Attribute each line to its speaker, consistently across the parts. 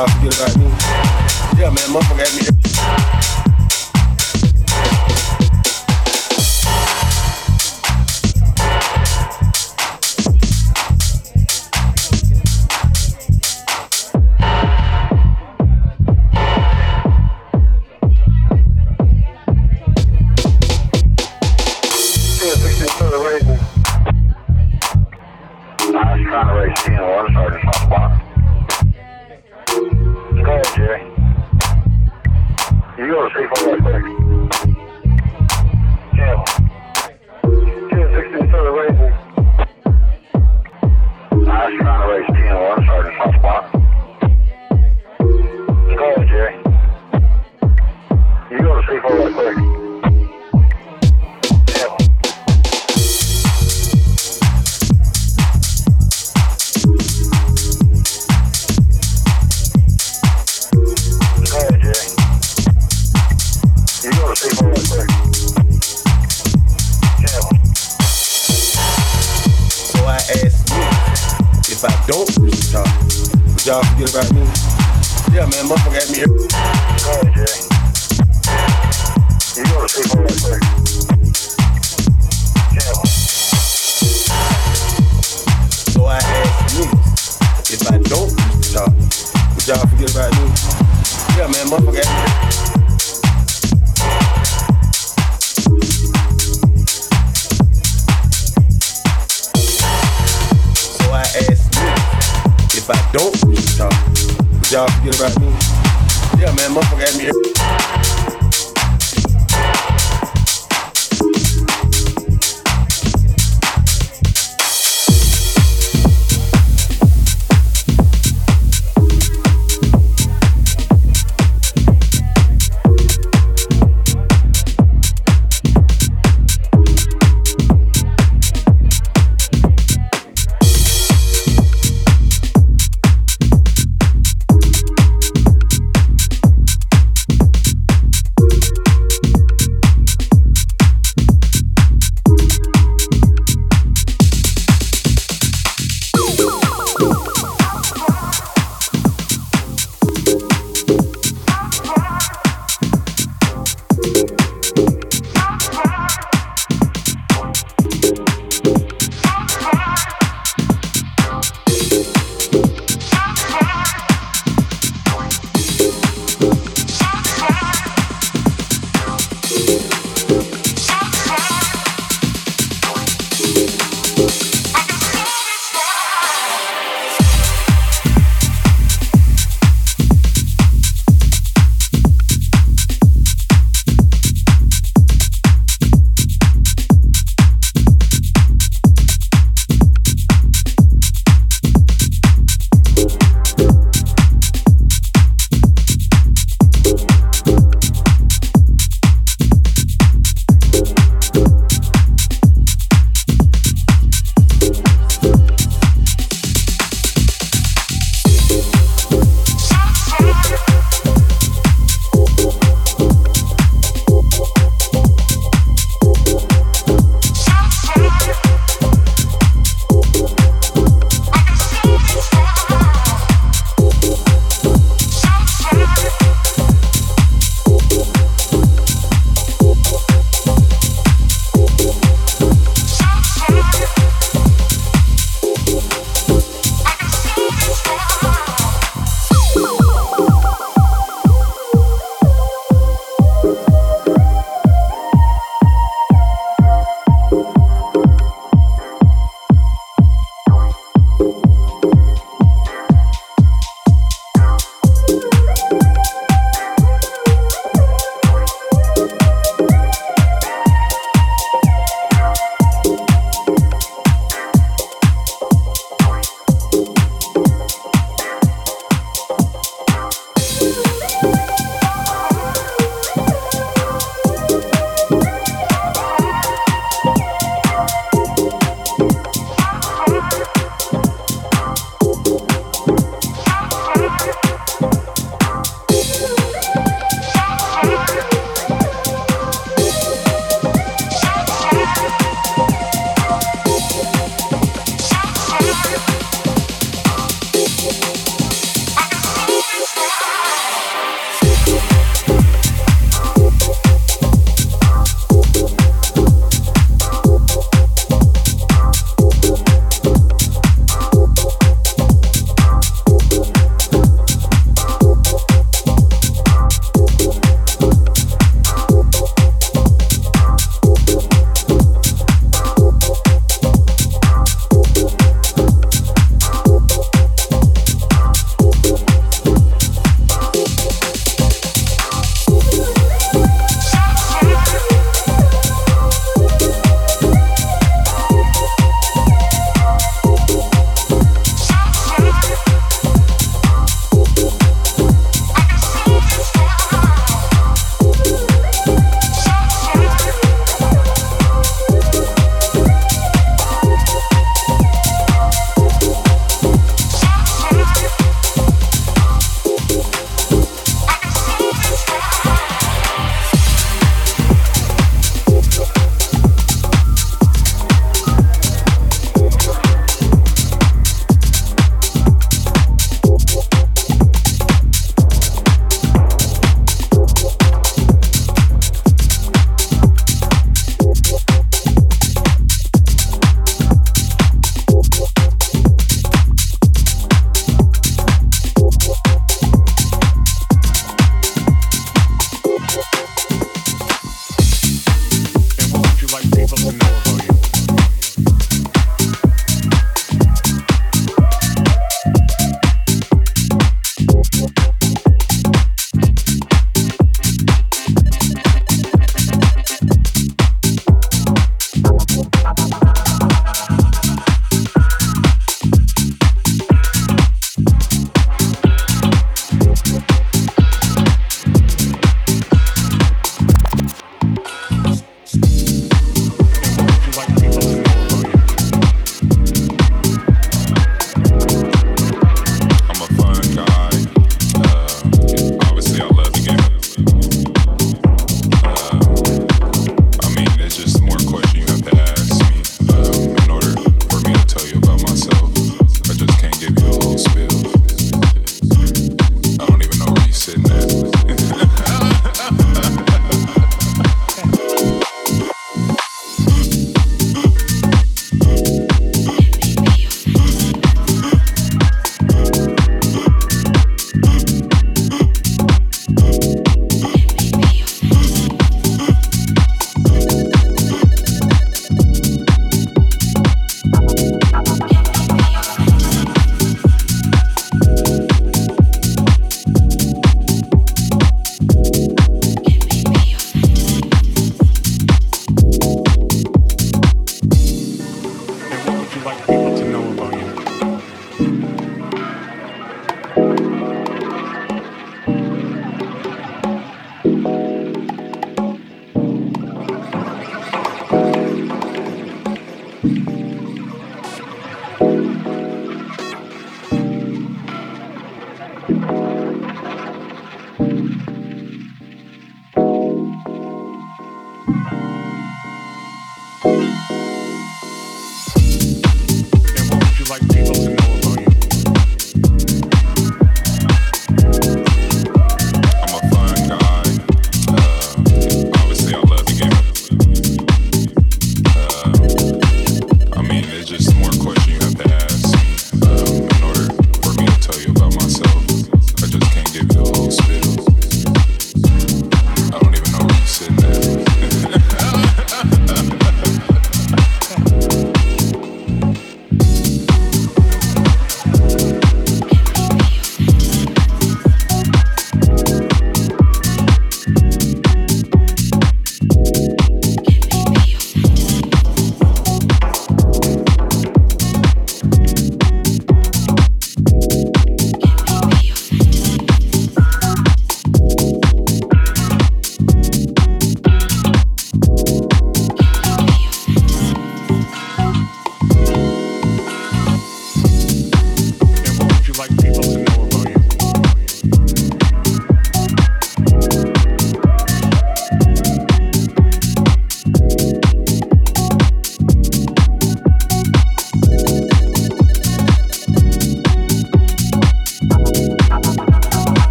Speaker 1: y'all forget about me? Yeah, man, motherfucker had me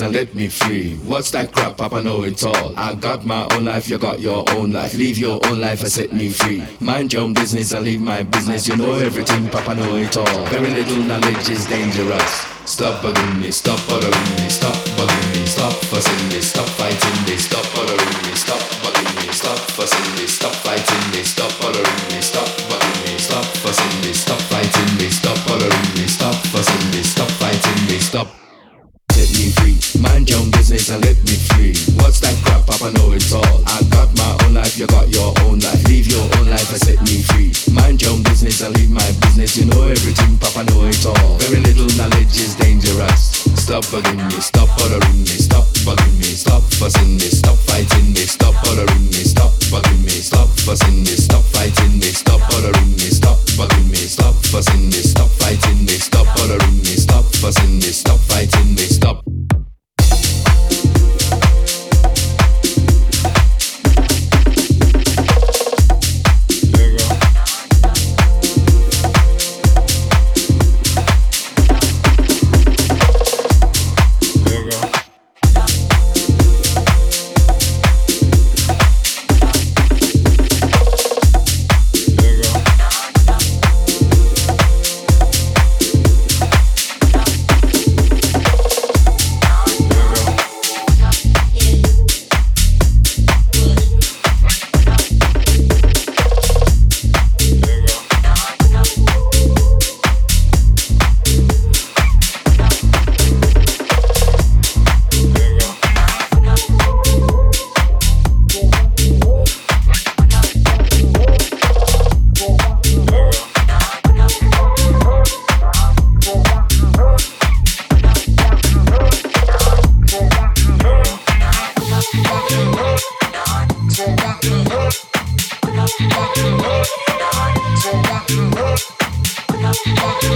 Speaker 2: and let me free. What's that crap, Papa know it all. I got my own life, you got your own life. Leave your own life and set me free. Mind your own business and leave my business. You know everything, Papa know it all. Very little knowledge is dangerous. Stop bugging me, stop bothering me, stop bugging me, stop fussing me, stop fighting me, stop bothering me, stop bugging me, stop fussing me, stop fighting me, stop Thank you.